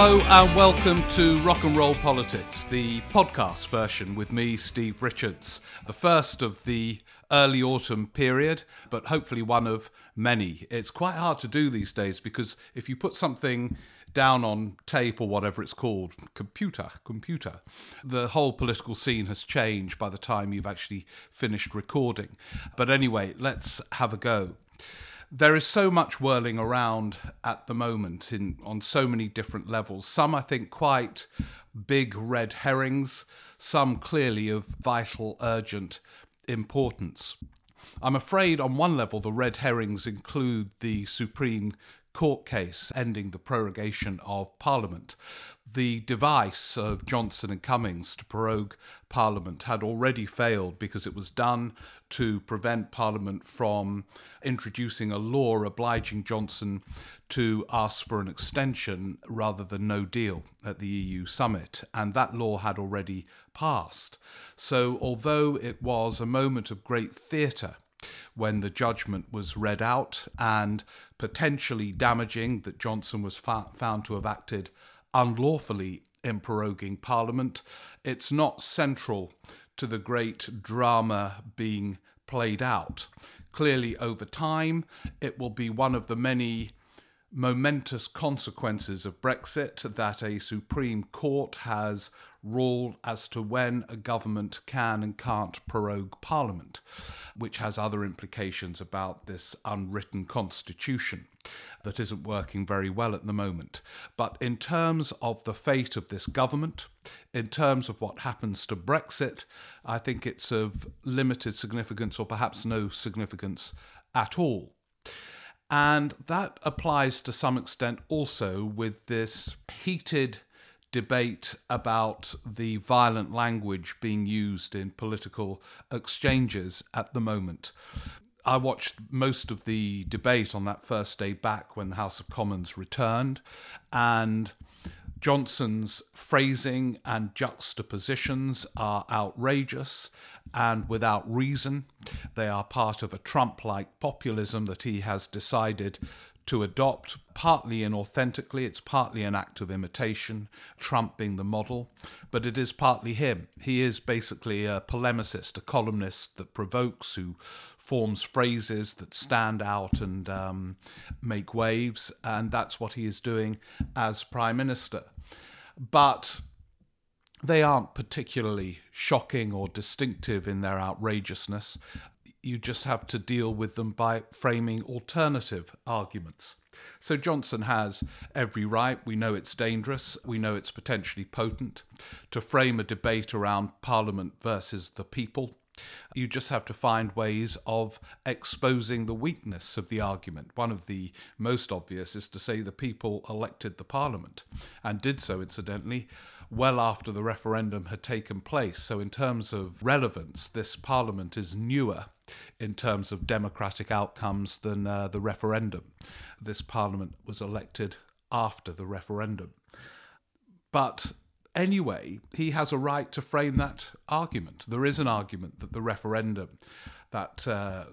Hello and welcome to Rock and Roll Politics, the podcast version with me, Steve Richards. The first of the early autumn period, but hopefully one of many. It's quite hard to do these days because if you put something down on tape or whatever it's called, computer, computer, the whole political scene has changed by the time you've actually finished recording. But anyway, let's have a go there is so much whirling around at the moment in on so many different levels. Some I think quite big red herrings, some clearly of vital urgent importance. I'm afraid on one level the red herrings include the Supreme court case ending the prorogation of Parliament. The device of Johnson and Cummings to prorogue Parliament had already failed because it was done to prevent Parliament from introducing a law obliging Johnson to ask for an extension rather than no deal at the EU summit. And that law had already passed. So, although it was a moment of great theatre, when the judgment was read out and potentially damaging that Johnson was fa- found to have acted unlawfully in proroguing Parliament. It's not central to the great drama being played out. Clearly, over time, it will be one of the many momentous consequences of Brexit that a Supreme Court has ruled as to when a government can and can't prorogue Parliament, which has other implications about this unwritten constitution that isn't working very well at the moment. But in terms of the fate of this government, in terms of what happens to Brexit, I think it's of limited significance or perhaps no significance at all. And that applies to some extent also with this heated debate about the violent language being used in political exchanges at the moment. I watched most of the debate on that first day back when the House of Commons returned, and Johnson's phrasing and juxtapositions are outrageous and without reason. They are part of a Trump like populism that he has decided to adopt, partly inauthentically, it's partly an act of imitation, Trump being the model, but it is partly him. He is basically a polemicist, a columnist that provokes, who forms phrases that stand out and um, make waves, and that's what he is doing as Prime Minister. But they aren't particularly shocking or distinctive in their outrageousness you just have to deal with them by framing alternative arguments. So Johnson has every right, we know it's dangerous, we know it's potentially potent, to frame a debate around Parliament versus the people. You just have to find ways of exposing the weakness of the argument. One of the most obvious is to say the people elected the Parliament, and did so, incidentally, well after the referendum had taken place. So, in terms of relevance, this Parliament is newer in terms of democratic outcomes than uh, the referendum. This Parliament was elected after the referendum. But anyway, he has a right to frame that argument. There is an argument that the referendum, that uh,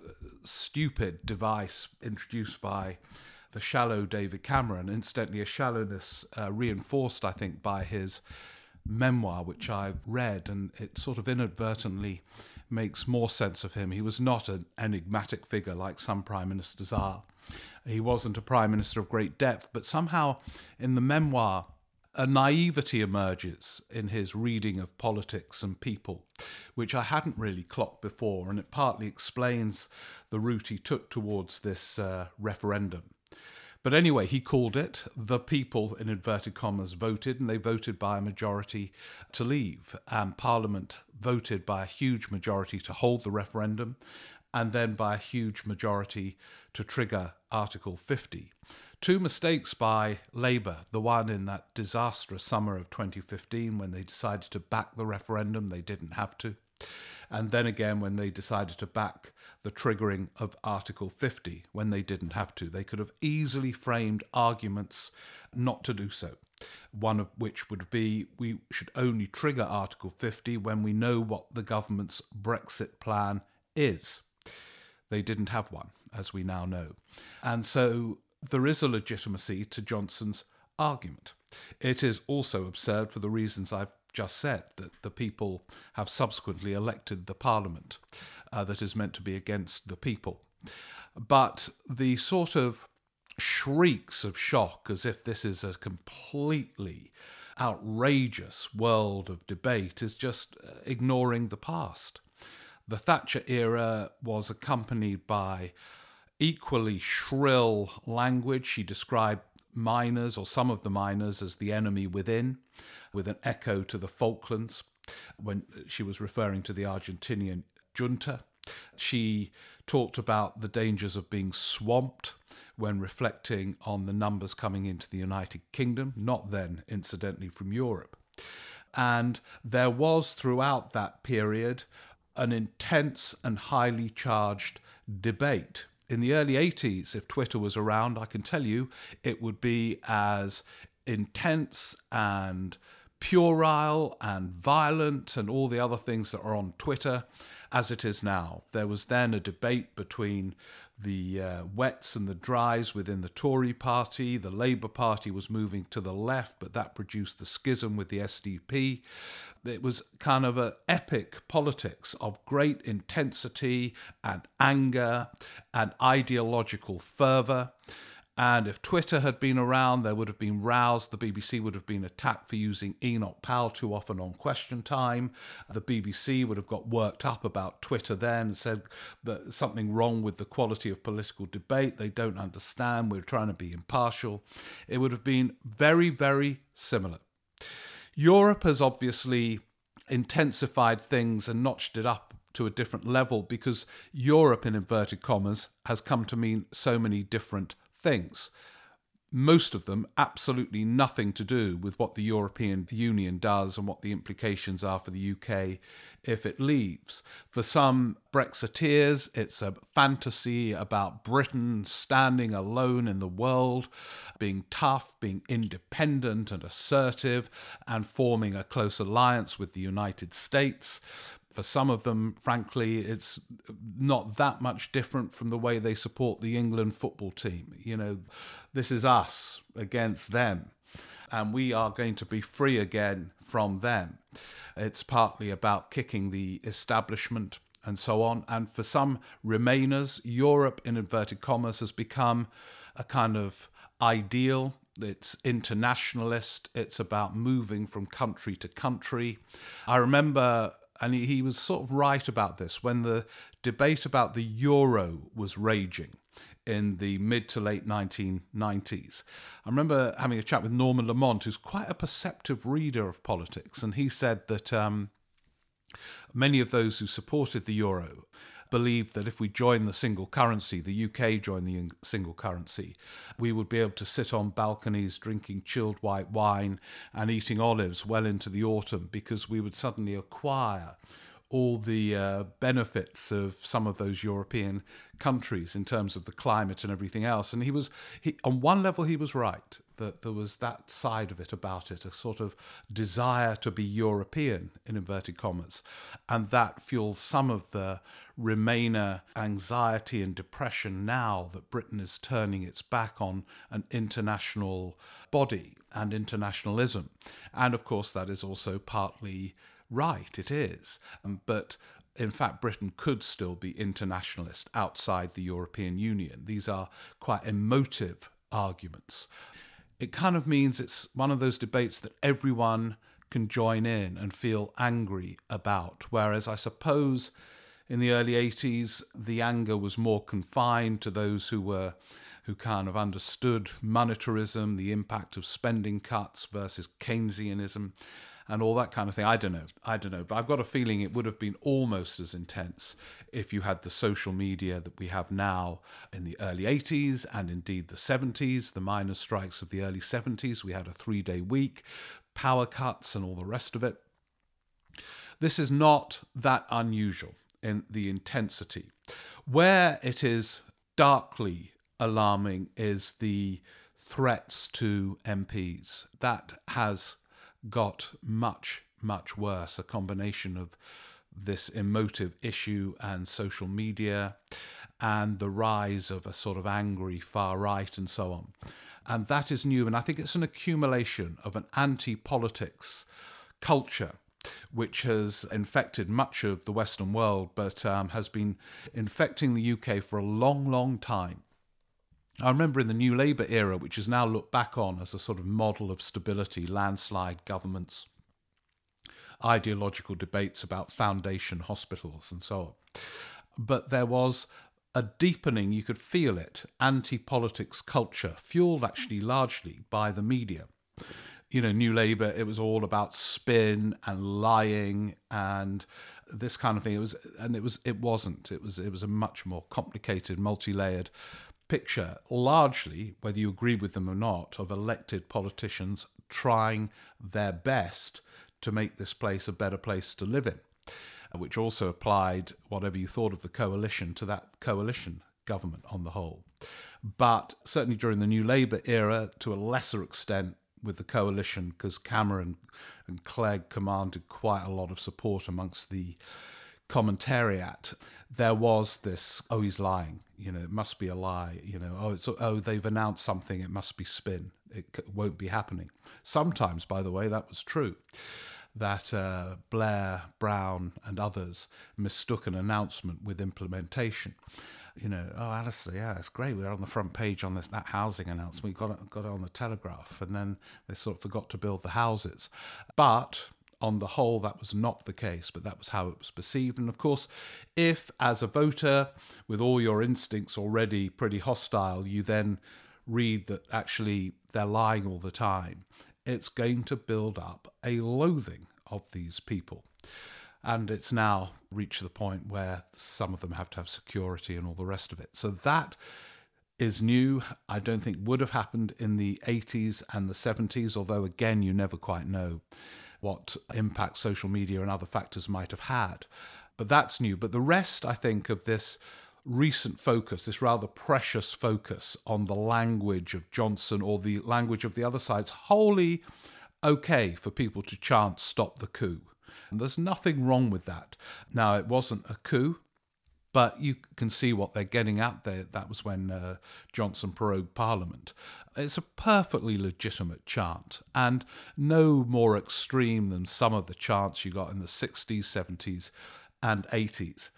stupid device introduced by the shallow David Cameron, incidentally, a shallowness uh, reinforced, I think, by his memoir, which I've read, and it sort of inadvertently makes more sense of him. He was not an enigmatic figure like some prime ministers are. He wasn't a prime minister of great depth, but somehow in the memoir, a naivety emerges in his reading of politics and people, which I hadn't really clocked before, and it partly explains the route he took towards this uh, referendum. But anyway, he called it. The people, in inverted commas, voted, and they voted by a majority to leave. And Parliament voted by a huge majority to hold the referendum, and then by a huge majority to trigger Article 50. Two mistakes by Labour. The one in that disastrous summer of 2015 when they decided to back the referendum, they didn't have to. And then again, when they decided to back the triggering of Article 50, when they didn't have to, they could have easily framed arguments not to do so. One of which would be we should only trigger Article 50 when we know what the government's Brexit plan is. They didn't have one, as we now know. And so there is a legitimacy to Johnson's argument. It is also absurd for the reasons I've just said that the people have subsequently elected the parliament uh, that is meant to be against the people. But the sort of shrieks of shock as if this is a completely outrageous world of debate is just uh, ignoring the past. The Thatcher era was accompanied by equally shrill language. She described miners, or some of the miners, as the enemy within, with an echo to the Falklands when she was referring to the Argentinian junta. She talked about the dangers of being swamped when reflecting on the numbers coming into the United Kingdom, not then, incidentally, from Europe. And there was throughout that period an intense and highly charged debate. In the early 80s, if Twitter was around, I can tell you it would be as intense and puerile and violent and all the other things that are on Twitter as it is now. There was then a debate between the uh, wets and the dries within the Tory party. The Labour Party was moving to the left, but that produced the schism with the SDP. It was kind of an epic politics of great intensity and anger and ideological fervour. And if Twitter had been around, there would have been rows. The BBC would have been attacked for using Enoch Powell too often on question time. The BBC would have got worked up about Twitter then and said that something wrong with the quality of political debate. They don't understand. We're trying to be impartial. It would have been very, very similar. Europe has obviously intensified things and notched it up to a different level because Europe, in inverted commas, has come to mean so many different things. Most of them absolutely nothing to do with what the European Union does and what the implications are for the UK if it leaves. For some Brexiteers, it's a fantasy about Britain standing alone in the world, being tough, being independent and assertive, and forming a close alliance with the United States for some of them, frankly, it's not that much different from the way they support the England football team. You know, this is us against them, and we are going to be free again from them. It's partly about kicking the establishment and so on. And for some Remainers, Europe, in inverted commas, has become a kind of ideal. It's internationalist. It's about moving from country to country. I remember and he, was sort of right about this when the debate about the euro was raging in the mid to late 1990s. I remember having a chat with Norman Lamont, who's quite a perceptive reader of politics, and he said that um, many of those who supported the euro believed that if we join the single currency, the UK joined the single currency, we would be able to sit on balconies drinking chilled white wine and eating olives well into the autumn because we would suddenly acquire all the uh, benefits of some of those European countries in terms of the climate and everything else. And he was, he, on one level, he was right that there was that side of it about it, a sort of desire to be European, in inverted commas. And that fuels some of the Remainer anxiety and depression now that Britain is turning its back on an international body and internationalism. And of course, that is also partly right, it is. Um, but in fact, Britain could still be internationalist outside the European Union. These are quite emotive arguments. It kind of means it's one of those debates that everyone can join in and feel angry about. Whereas I suppose in the early 80s, the anger was more confined to those who were who kind of understood monetarism, the impact of spending cuts versus Keynesianism and all that kind of thing. I don't know. I don't know. But I've got a feeling it would have been almost as intense if you had the social media that we have now in the early 80s and indeed the 70s, the miners' strikes of the early 70s. We had a three day week, power cuts, and all the rest of it. This is not that unusual in the intensity. Where it is darkly alarming is the threats to MPs. That has got much, much worse. A combination of this emotive issue and social media and the rise of a sort of angry far right and so on. And that is new. And I think it's an accumulation of an anti politics culture which has infected much of the Western world, but um, has been infecting the UK for a long, long time. I remember in the New Labour era, which is now looked back on as a sort of model of stability, landslide governments, ideological debates about foundation hospitals, and so on. But there was a deepening, you could feel it, anti politics culture, fueled actually largely by the media. You know, New Labour, it was all about spin and lying and this kind of thing. It was, and it was, it wasn't. It was, it was a much more complicated, multi-layered picture, largely, whether you agree with them or not, of elected politicians trying their best to make this place a better place to live in uh, which also applied whatever you thought of the coalition to that coalition government on the whole. But certainly during the New Labour era, to a lesser extent with the coalition, because Cameron and Clegg commanded quite a lot of support amongst the commentariat, there was this, oh, he's lying, you know, it must be a lie, you know, oh, it's, oh, they've announced something, it must be spin, it won't be happening. Sometimes, by the way, that was true that uh, Blair, Brown, and others mistook an announcement with implementation. You know, oh, Alastair, yeah, it's great. We're on the front page on this that housing announcement. We got it, got it on the Telegraph, and then they sort of forgot to build the houses. But on the whole, that was not the case, but that was how it was perceived. And of course, if as a voter, with all your instincts already pretty hostile, you then read that actually they're lying all the time, it's going to build up a loathing of these people. And it's now reached the point where some of them have to have security and all the rest of it. So that is new. I don't think would have happened in the 80s and the 70s, although again, you never quite know what impact social media and other factors might have had. But that's new. But the rest, I think, of this recent focus, this rather precious focus on the language of Johnson or the language of the other side, it's wholly okay for people to chant stop the coup. And there's nothing wrong with that. Now, it wasn't a coup, but you can see what they're getting at there. That was when uh, Johnson prorogued Parliament. It's a perfectly legitimate chant and no more extreme than some of the chants you got in the 60s, 70s, and 80s.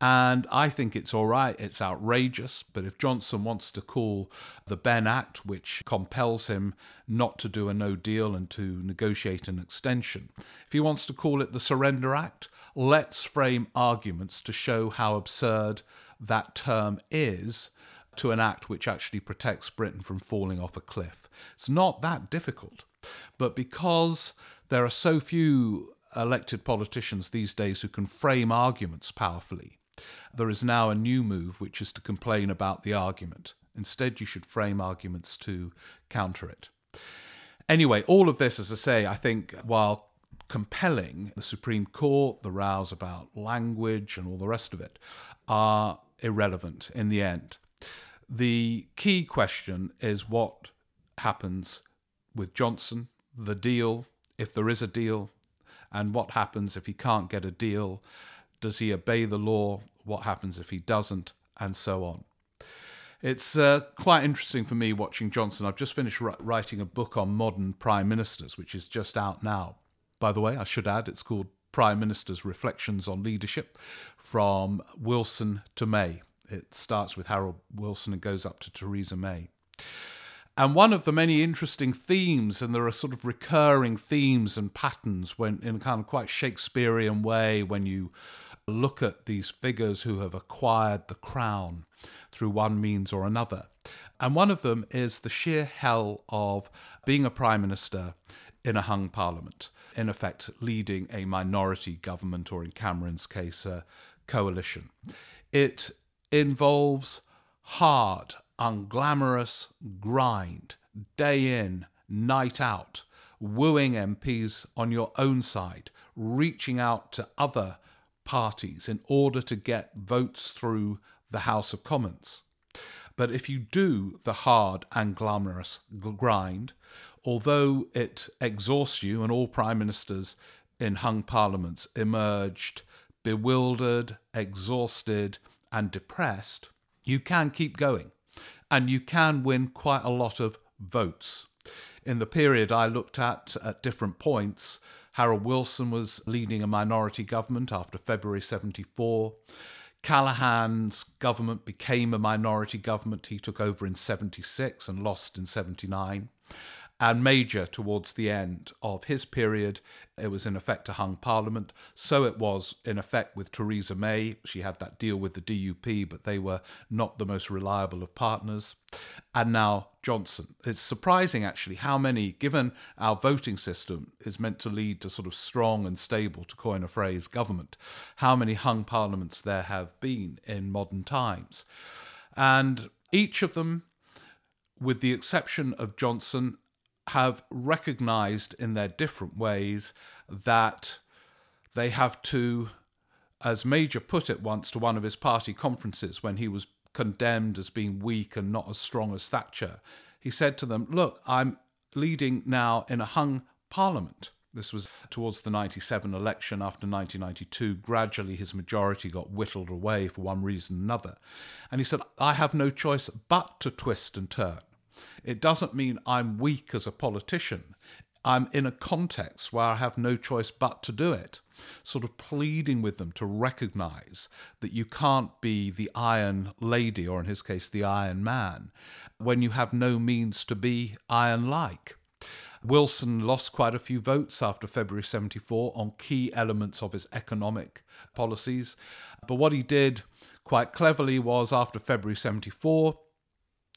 And I think it's all right. It's outrageous. But if Johnson wants to call the Benn Act, which compels him not to do a no deal and to negotiate an extension, if he wants to call it the Surrender Act, let's frame arguments to show how absurd that term is to an act which actually protects Britain from falling off a cliff. It's not that difficult. But because there are so few elected politicians these days who can frame arguments powerfully, there is now a new move, which is to complain about the argument. Instead, you should frame arguments to counter it. Anyway, all of this, as I say, I think, while compelling, the Supreme Court, the rows about language, and all the rest of it, are irrelevant in the end. The key question is what happens with Johnson, the deal, if there is a deal, and what happens if he can't get a deal, does he obey the law? What happens if he doesn't? And so on. It's uh, quite interesting for me watching Johnson. I've just finished writing a book on modern prime ministers, which is just out now. By the way, I should add, it's called Prime Minister's Reflections on Leadership from Wilson to May. It starts with Harold Wilson and goes up to Theresa May. And one of the many interesting themes, and there are sort of recurring themes and patterns when in a kind of quite Shakespearean way when you look at these figures who have acquired the crown through one means or another. And one of them is the sheer hell of being a prime minister in a hung parliament, in effect, leading a minority government, or in Cameron's case, a coalition. It involves hard, unglamorous grind, day in, night out, wooing MPs on your own side, reaching out to other parties in order to get votes through the House of Commons. But if you do the hard and glamorous grind, although it exhausts you, and all prime ministers in hung parliaments emerged bewildered, exhausted, and depressed, you can keep going. And you can win quite a lot of votes. In the period I looked at at different points, Harold Wilson was leading a minority government after February 74. Callaghan's government became a minority government. He took over in 76 and lost in 79 and Major towards the end of his period. It was in effect a hung parliament. So it was in effect with Theresa May. She had that deal with the DUP, but they were not the most reliable of partners. And now Johnson. It's surprising actually how many, given our voting system is meant to lead to sort of strong and stable, to coin a phrase, government, how many hung parliaments there have been in modern times. And each of them with the exception of Johnson, have recognized in their different ways that they have to, as Major put it once to one of his party conferences when he was condemned as being weak and not as strong as Thatcher, he said to them, Look, I'm leading now in a hung parliament. This was towards the 97 election after 1992. Gradually, his majority got whittled away for one reason or another. And he said, I have no choice but to twist and turn. It doesn't mean I'm weak as a politician. I'm in a context where I have no choice but to do it. Sort of pleading with them to recognize that you can't be the Iron Lady, or in his case, the Iron Man, when you have no means to be iron like. Wilson lost quite a few votes after February 74 on key elements of his economic policies. But what he did quite cleverly was after February 74,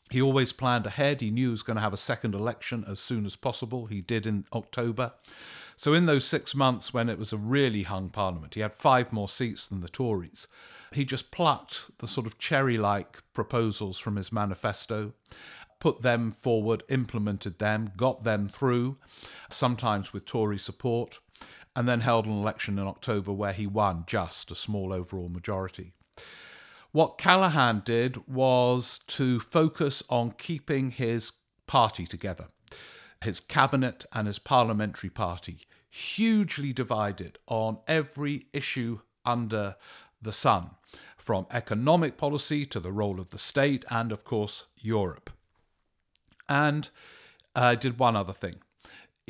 he always planned ahead. He knew he was going to have a second election as soon as possible. He did in October. So, in those six months when it was a really hung parliament, he had five more seats than the Tories. He just plucked the sort of cherry like proposals from his manifesto, put them forward, implemented them, got them through, sometimes with Tory support, and then held an election in October where he won just a small overall majority. What Callaghan did was to focus on keeping his party together, his cabinet and his parliamentary party, hugely divided on every issue under the sun, from economic policy to the role of the state and, of course, Europe. And uh, did one other thing.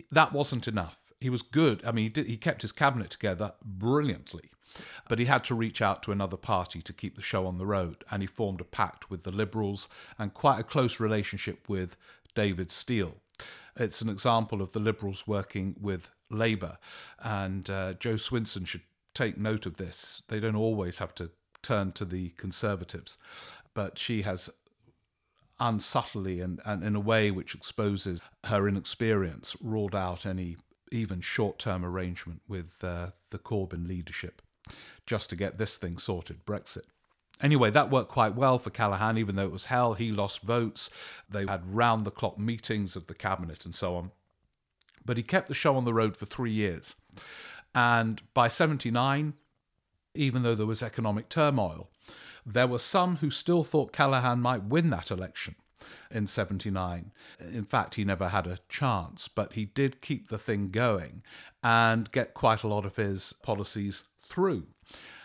That wasn't enough. He was good. I mean, he, did, he kept his cabinet together brilliantly. But he had to reach out to another party to keep the show on the road, and he formed a pact with the Liberals and quite a close relationship with David Steel. It's an example of the Liberals working with Labour, and uh, Jo Swinson should take note of this. They don't always have to turn to the Conservatives, but she has unsubtly and, and in a way which exposes her inexperience, ruled out any even short term arrangement with uh, the Corbyn leadership just to get this thing sorted Brexit. Anyway, that worked quite well for Callaghan, even though it was hell. He lost votes. They had round the clock meetings of the cabinet and so on. But he kept the show on the road for three years. And by 79, even though there was economic turmoil, there were some who still thought Callaghan might win that election in 79. In fact, he never had a chance, but he did keep the thing going and get quite a lot of his policies through.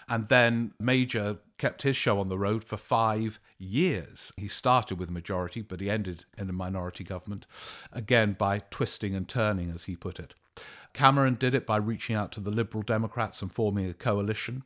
And then Major kept his show on the road for five years. He started with a majority, but he ended in a minority government, again by twisting and turning, as he put it. Cameron did it by reaching out to the Liberal Democrats and forming a coalition,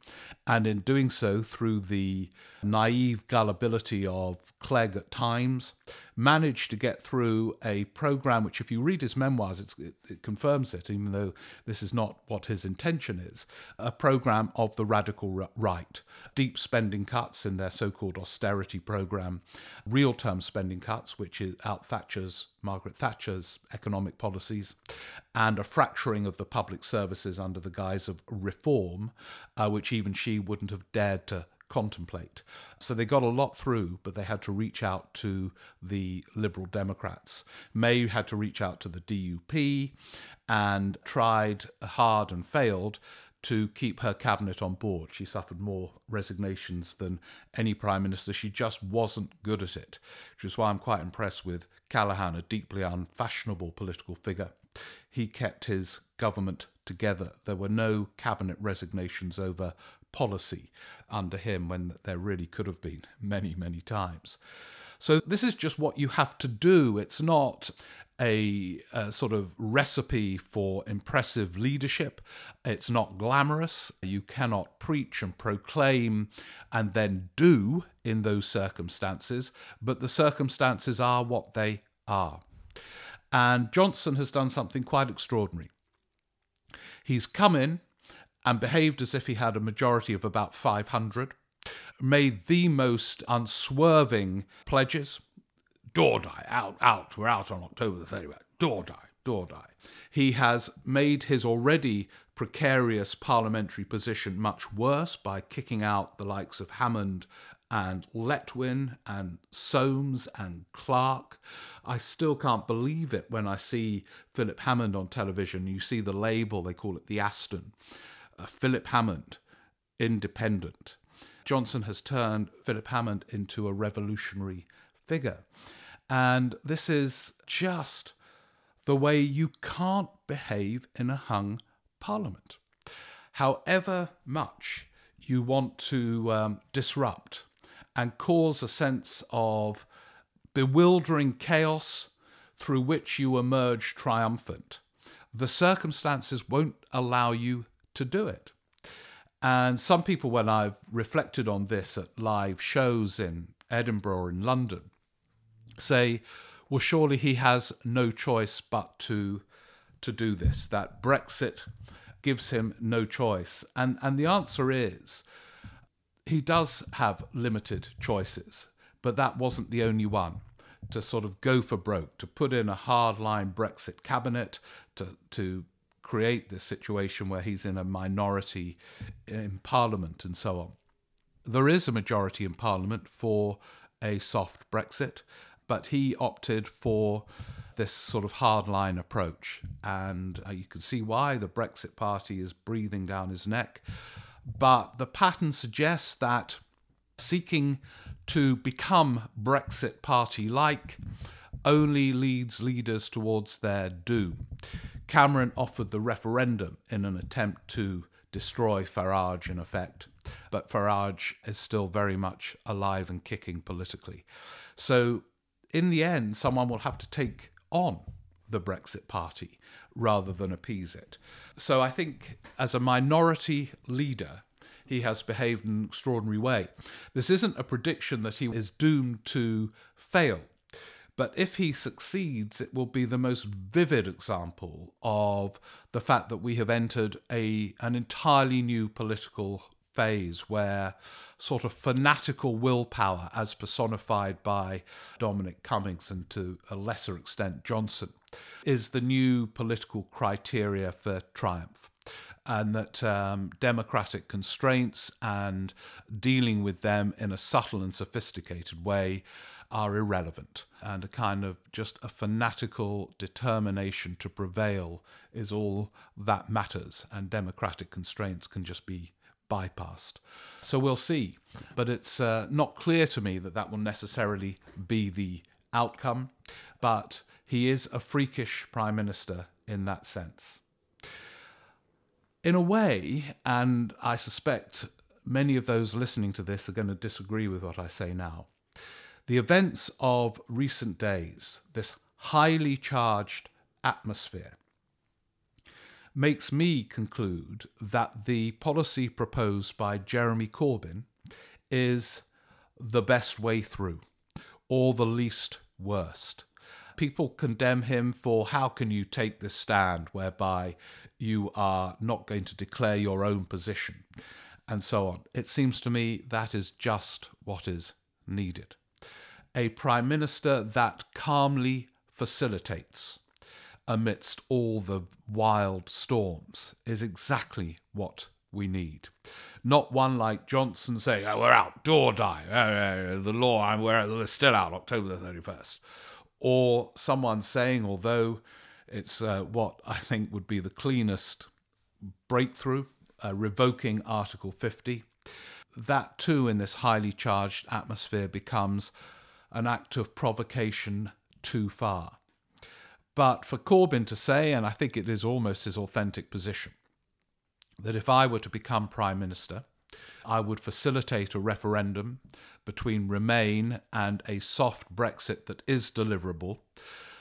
and in doing so, through the naive gullibility of Clegg at times, managed to get through a program which, if you read his memoirs, it, it confirms it, even though this is not what his intention is a program of the radical right. Deep spending cuts in their so called austerity program, real term spending cuts, which is out Thatcher's, Margaret Thatcher's economic policies, and a fracturing of the public services under the guise of reform, uh, which even she wouldn't have dared to contemplate. So they got a lot through, but they had to reach out to the Liberal Democrats. May had to reach out to the DUP and tried hard and failed to keep her cabinet on board. She suffered more resignations than any prime minister. She just wasn't good at it, which is why I'm quite impressed with Callaghan, a deeply unfashionable political figure. He kept his government together. There were no cabinet resignations over policy under him when there really could have been many, many times. So this is just what you have to do. It's not a, a, sort of recipe for impressive leadership. It's not glamorous. You cannot preach and proclaim and then do in those circumstances, but the circumstances are what they are. And Johnson has done something quite extraordinary. He's come in and behaved as if he had a majority of about 500, made the most unswerving pledges Dordai, out, out. We're out on October the 31st. Dordai, Dordai. He has made his already precarious parliamentary position much worse by kicking out the likes of Hammond and Letwin and Soames and Clarke. I still can't believe it when I see Philip Hammond on television. You see the label, they call it the Aston. Philip Hammond, independent. Johnson has turned Philip Hammond into a revolutionary figure. And this is just the way you can't behave in a hung parliament. However much you want to um, disrupt and cause a sense of bewildering chaos through which you emerge triumphant, the circumstances won't allow you to do it. And some people, when I've reflected on this at live shows in Edinburgh or in London, say, well, surely he has no choice but to to do this. That Brexit gives him no choice, and and the answer is he does have limited choices, but that wasn't the only one. To sort of go for broke, to put in a hardline Brexit cabinet, to to create this situation where he's in a minority in Parliament and so on. There is a majority in Parliament for a soft Brexit, but he opted for this sort of hardline approach. And uh, you can see why the Brexit Party is breathing down his neck. But the pattern suggests that seeking to become Brexit Party like only leads leaders towards their doom. Cameron offered the referendum in an attempt to destroy Farage, in effect, but Farage is still very much alive and kicking politically. So in the end, someone will have to take on the Brexit Party rather than appease it. So I think as a minority leader, he has behaved in an extraordinary way. This isn't a prediction that he is doomed to fail. But if he succeeds, it will be the most vivid example of the fact that we have entered a an entirely new political phase where sort of fanatical willpower, as personified by Dominic Cummings and to a lesser extent Johnson, is the new political criteria for triumph. And that um, democratic constraints and dealing with them in a subtle and sophisticated way are irrelevant. And a kind of just a fanatical determination to prevail is all that matters. And democratic constraints can just be bypassed. So we'll see. But it's uh, not clear to me that that will necessarily be the outcome. But he is a freakish prime minister in that sense. In a way, and I suspect many of those listening to this are going to disagree with what I say now, the events of recent days, this highly charged atmosphere, makes me conclude that the policy proposed by Jeremy Corbyn is the best way through or the least worst. People condemn him for how can you take this stand whereby you are not going to declare your own position and so on. It seems to me that is just what is needed. A prime minister that calmly facilitates amidst all the wild storms is exactly what we need. Not one like Johnson saying, oh, we're out, Dordai, uh, uh, the law, we're, we're still out, October the 31st. Or someone saying, although it's uh, what I think would be the cleanest breakthrough, uh, revoking Article 50, that too, in this highly charged atmosphere, becomes an act of provocation too far. But for Corbyn to say, and I think it is almost his authentic position, that if I were to become Prime Minister, I would facilitate a referendum between Remain and a soft Brexit that is deliverable,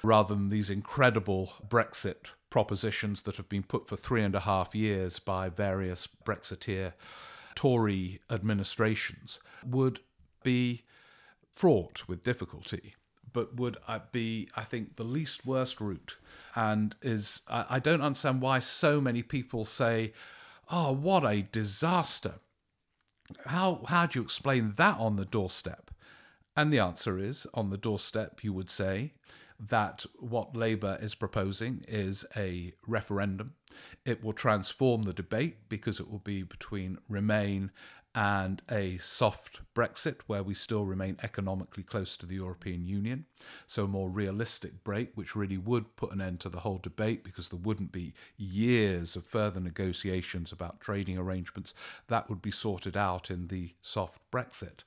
rather than these incredible Brexit propositions that have been put for three and a half years by various Brexiteer Tory administrations, would be fraught with difficulty but would uh, be, I think, the least worst route. And is I don't understand why so many people say, "Oh, what a disaster!" How how do you explain that on the doorstep? And the answer is, on the doorstep, you would say that what Labour is proposing is a referendum. It will transform the debate because it will be between Remain and a soft Brexit, where we still remain economically close to the European Union. So, a more realistic break, which really would put an end to the whole debate because there wouldn't be years of further negotiations about trading arrangements. That would be sorted out in the soft Brexit.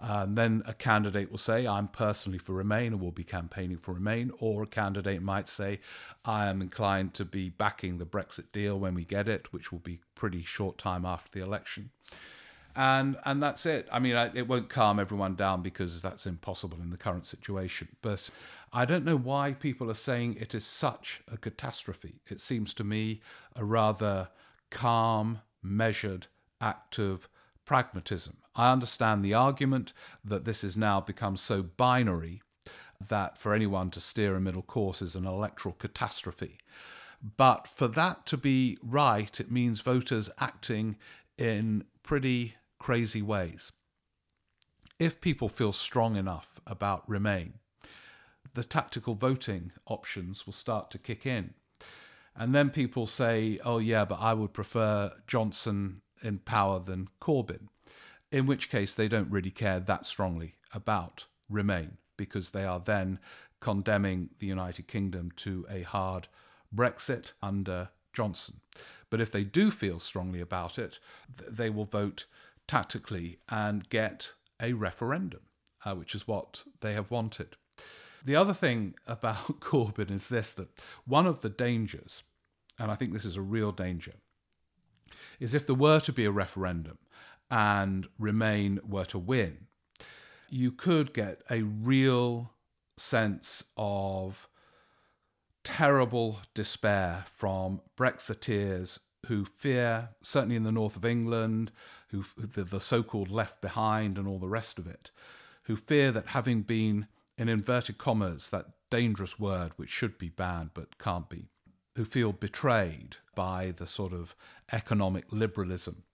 And then a candidate will say, I'm personally for Remain and will be campaigning for Remain. Or a candidate might say, I am inclined to be backing the Brexit deal when we get it, which will be pretty short time after the election and and that's it. I mean, I, it won't calm everyone down because that's impossible in the current situation. But I don't know why people are saying it is such a catastrophe. It seems to me a rather calm, measured act of pragmatism. I understand the argument that this has now become so binary that for anyone to steer a middle course is an electoral catastrophe. But for that to be right, it means voters acting in pretty crazy ways. If people feel strong enough about Remain, the tactical voting options will start to kick in. And then people say, oh, yeah, but I would prefer Johnson in power than Corbyn, in which case they don't really care that strongly about Remain because they are then condemning the United Kingdom to a hard Brexit under Johnson. But if they do feel strongly about it, they will vote tactically and get a referendum, uh, which is what they have wanted. The other thing about Corbyn is this that one of the dangers, and I think this is a real danger, is if there were to be a referendum and Remain were to win, you could get a real sense of terrible despair from Brexiteers who fear, certainly in the north of England, who the, the so-called left behind and all the rest of it, who fear that having been in inverted commas that dangerous word which should be banned but can't be, who feel betrayed by the sort of economic liberalism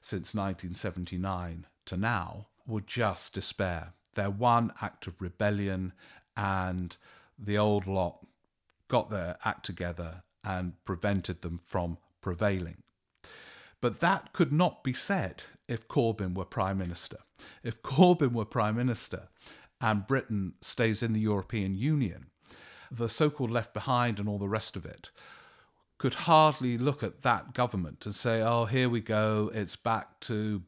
since 1979 to now, would just despair. Their one act of rebellion and the old lot got their act together and prevented them from prevailing. But that could not be said if Corbyn were Prime Minister. If Corbyn were Prime Minister and Britain stays in the European Union, the so called left behind and all the rest of it could hardly look at that government and say, oh, here we go, it's back to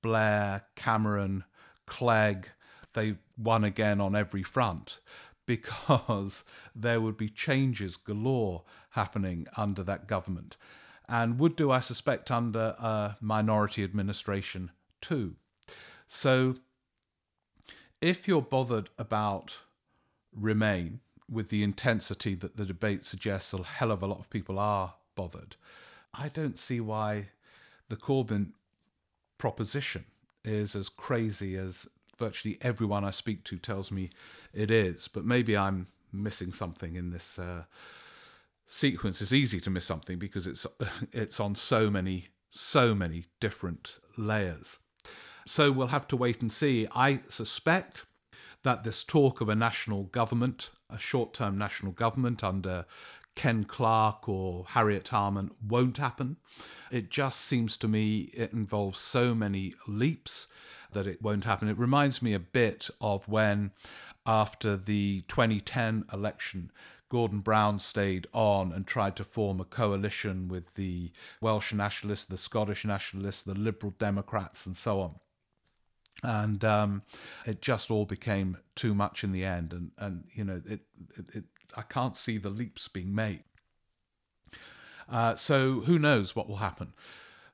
Blair, Cameron, Clegg, they won again on every front, because there would be changes galore happening under that government and would do, I suspect, under a minority administration too. So, if you're bothered about Remain with the intensity that the debate suggests, a hell of a lot of people are bothered. I don't see why the Corbyn proposition is as crazy as virtually everyone I speak to tells me it is. But maybe I'm missing something in this. Uh, sequence is easy to miss something because it's it's on so many so many different layers. So we'll have to wait and see. I suspect that this talk of a national government, a short-term national government under Ken Clarke or Harriet Harman won't happen. It just seems to me it involves so many leaps that it won't happen. It reminds me a bit of when, after the 2010 election, Gordon Brown stayed on and tried to form a coalition with the Welsh nationalists, the Scottish nationalists, the Liberal Democrats, and so on. And um, it just all became too much in the end, and and you know it, it, it I can't see the leaps being made. Uh, so who knows what will happen?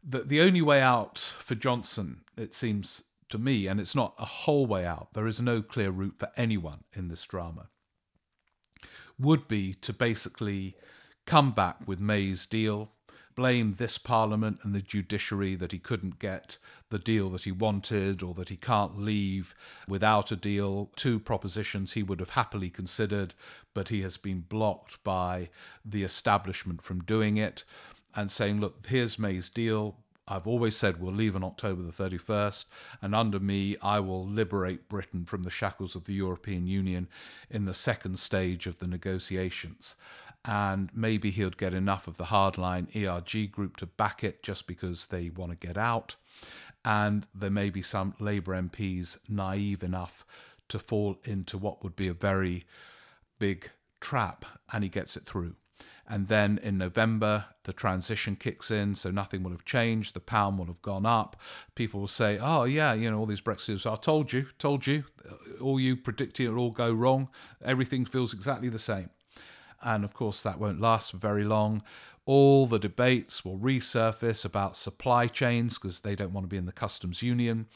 the, the only way out for Johnson, it seems to me, and it's not a whole way out, there is no clear route for anyone in this drama, would be to basically come back with May's deal, blame this parliament and the judiciary that he couldn't get the deal that he wanted or that he can't leave without a deal. Two propositions he would have happily considered, but he has been blocked by the establishment from doing it and saying, look, here's May's deal. I've always said we'll leave on October the 31st, and under me, I will liberate Britain from the shackles of the European Union in the second stage of the negotiations. And maybe he'll get enough of the hardline ERG group to back it just because they want to get out. And there may be some Labour MPs naive enough to fall into what would be a very big trap, and he gets it through. And then in November, the transition kicks in, so nothing will have changed. The pound will have gone up. People will say, oh, yeah, you know, all these Brexiters, I told you, told you, all you predicted it all go wrong. Everything feels exactly the same. And of course, that won't last for very long. All the debates will resurface about supply chains because they don't want to be in the customs union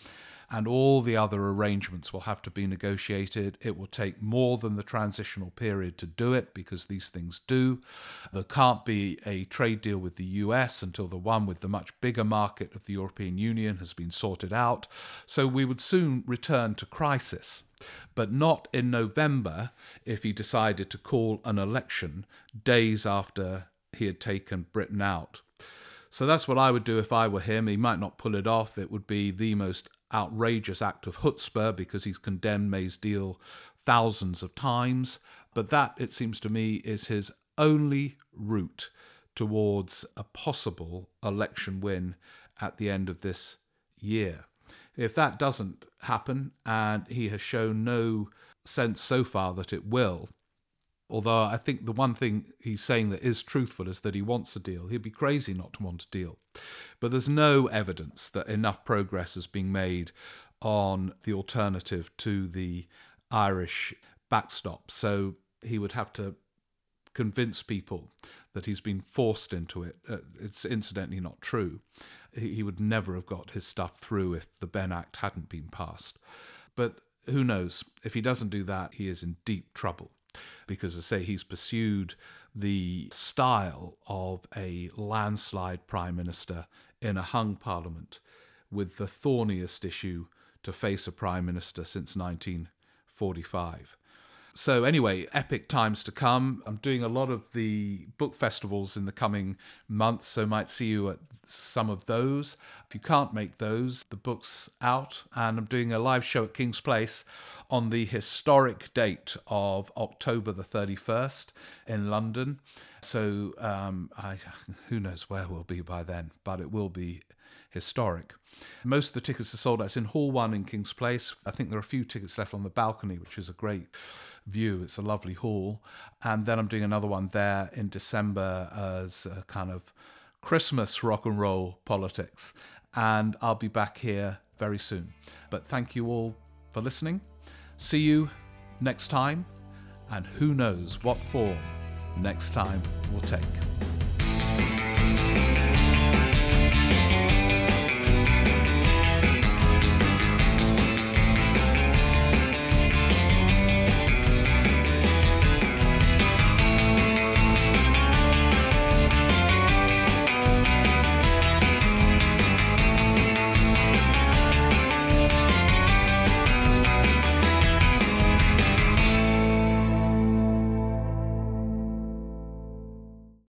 and all the other arrangements will have to be negotiated. It will take more than the transitional period to do it because these things do. There can't be a trade deal with the US until the one with the much bigger market of the European Union has been sorted out. So we would soon return to crisis but not in November if he decided to call an election days after he had taken Britain out. So that's what I would do if I were him. He might not pull it off. It would be the most outrageous act of chutzpah because he's condemned May's deal thousands of times. But that, it seems to me, is his only route towards a possible election win at the end of this year. If that doesn't happen, and he has shown no sense so far that it will, Although I think the one thing he's saying that is truthful is that he wants a deal. He'd be crazy not to want a deal. But there's no evidence that enough progress is being made on the alternative to the Irish backstop. So he would have to convince people that he's been forced into it. Uh, it's incidentally not true. He, he would never have got his stuff through if the Benn Act hadn't been passed. But who knows? If he doesn't do that, he is in deep trouble because, as I say, he's pursued the style of a landslide prime minister in a hung parliament with the thorniest issue to face a prime minister since 1945 so anyway, epic times to come. I'm doing a lot of the book festivals in the coming months, so might see you at some of those. If you can't make those, the book's out, and I'm doing a live show at King's Place on the historic date of October the 31st in London. So um, I, who knows where we'll be by then, but it will be historic. Most of the tickets are sold out. It's in Hall 1 in King's Place. I think there are a few tickets left on the balcony, which is a great view. It's a lovely hall. And then I'm doing another one there in December as a kind of Christmas rock and roll politics. And I'll be back here very soon. But thank you all for listening. See you next time. And who knows what form next time will take.